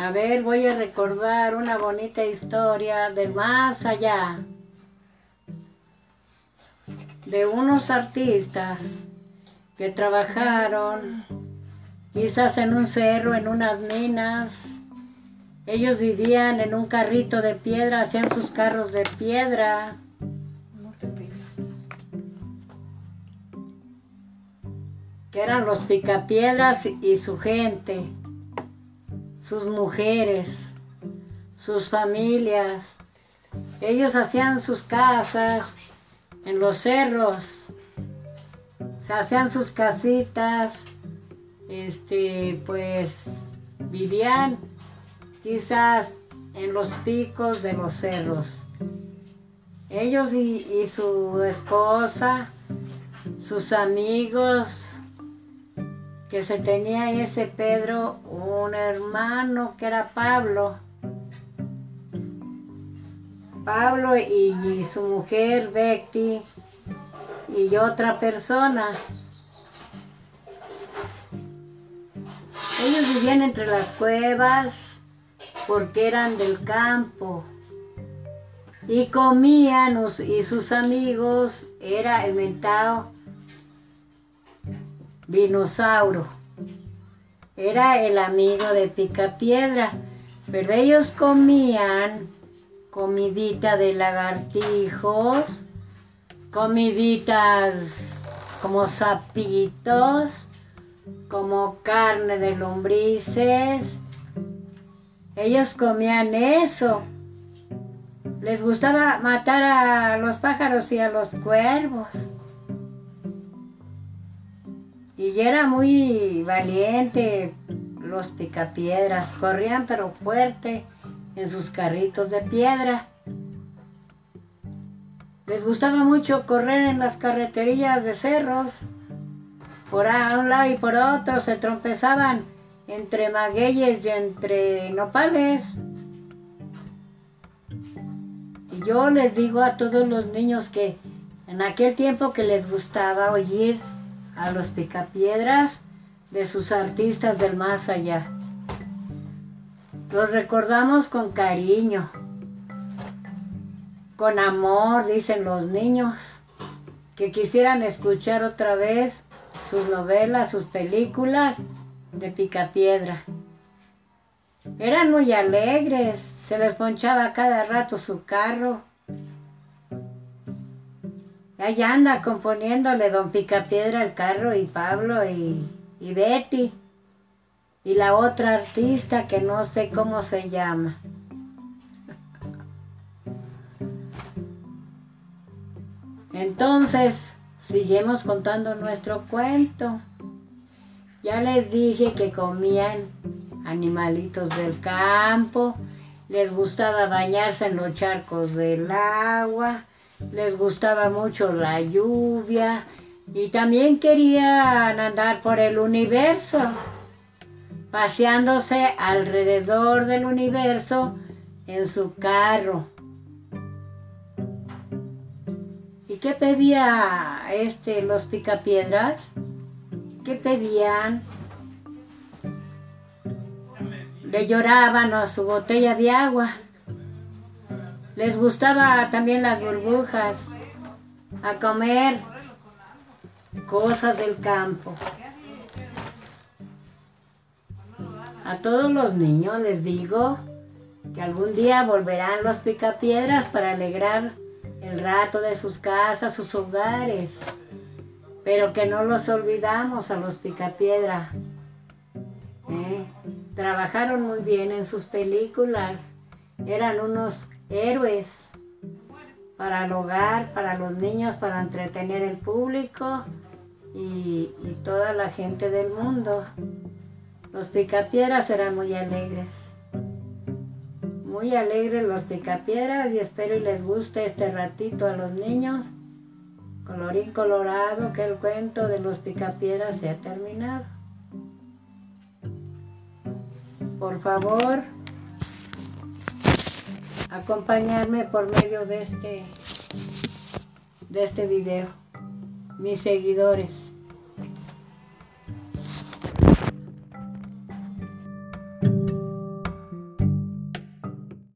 A ver, voy a recordar una bonita historia del más allá. De unos artistas que trabajaron quizás en un cerro, en unas minas. Ellos vivían en un carrito de piedra, hacían sus carros de piedra. Que eran los picapiedras y su gente sus mujeres, sus familias. Ellos hacían sus casas en los cerros, se hacían sus casitas, este, pues vivían quizás en los picos de los cerros. Ellos y, y su esposa, sus amigos, que se tenía ese Pedro un hermano que era Pablo. Pablo y, su mujer Betty y otra persona. Ellos vivían entre las cuevas porque eran del campo y comían y sus amigos era el mentado Dinosauro. Era el amigo de Picapiedra, pero ellos comían comidita de lagartijos, comiditas como sapitos, como carne de lombrices. Ellos comían eso. Les gustaba matar a los pájaros y a los cuervos. Y era muy valiente los picapiedras, corrían pero fuerte en sus carritos de piedra. Les gustaba mucho correr en las carreterías de cerros. Por un lado y por otro se trompezaban entre magueyes y entre nopales. Y yo les digo a todos los niños que en aquel tiempo que les gustaba oír a los picapiedras de sus artistas del más allá. Los recordamos con cariño, con amor, dicen los niños, que quisieran escuchar otra vez sus novelas, sus películas de picapiedra. Eran muy alegres, se les ponchaba cada rato su carro Allá anda componiéndole Don Picapiedra el carro y Pablo y, y Betty. Y la otra artista que no sé cómo se llama. Entonces, seguimos contando nuestro cuento. Ya les dije que comían animalitos del campo, les gustaba bañarse en los charcos del agua, les gustaba mucho la lluvia y también querían andar por el universo, paseándose alrededor del universo en su carro. ¿Y qué pedía este los picapiedras? ¿Qué pedían? Le lloraban a su botella de agua. Les gustaba también las burbujas, a comer cosas del campo. A todos los niños les digo que algún día volverán los picapiedras para alegrar el rato de sus casas, sus hogares. Pero que no los olvidamos a los picapiedra. ¿eh? Trabajaron muy bien en sus películas. Eran unos héroes para el hogar, para los niños, para entretener el público y, toda la gente del mundo. Los picapiedras eran muy alegres. Muy alegres los picapiedras y espero y les guste este ratito a los niños. Colorín colorado que el cuento de los picapiedras se ha terminado. Por favor, acompañarme por medio de este, de este video, mis seguidores.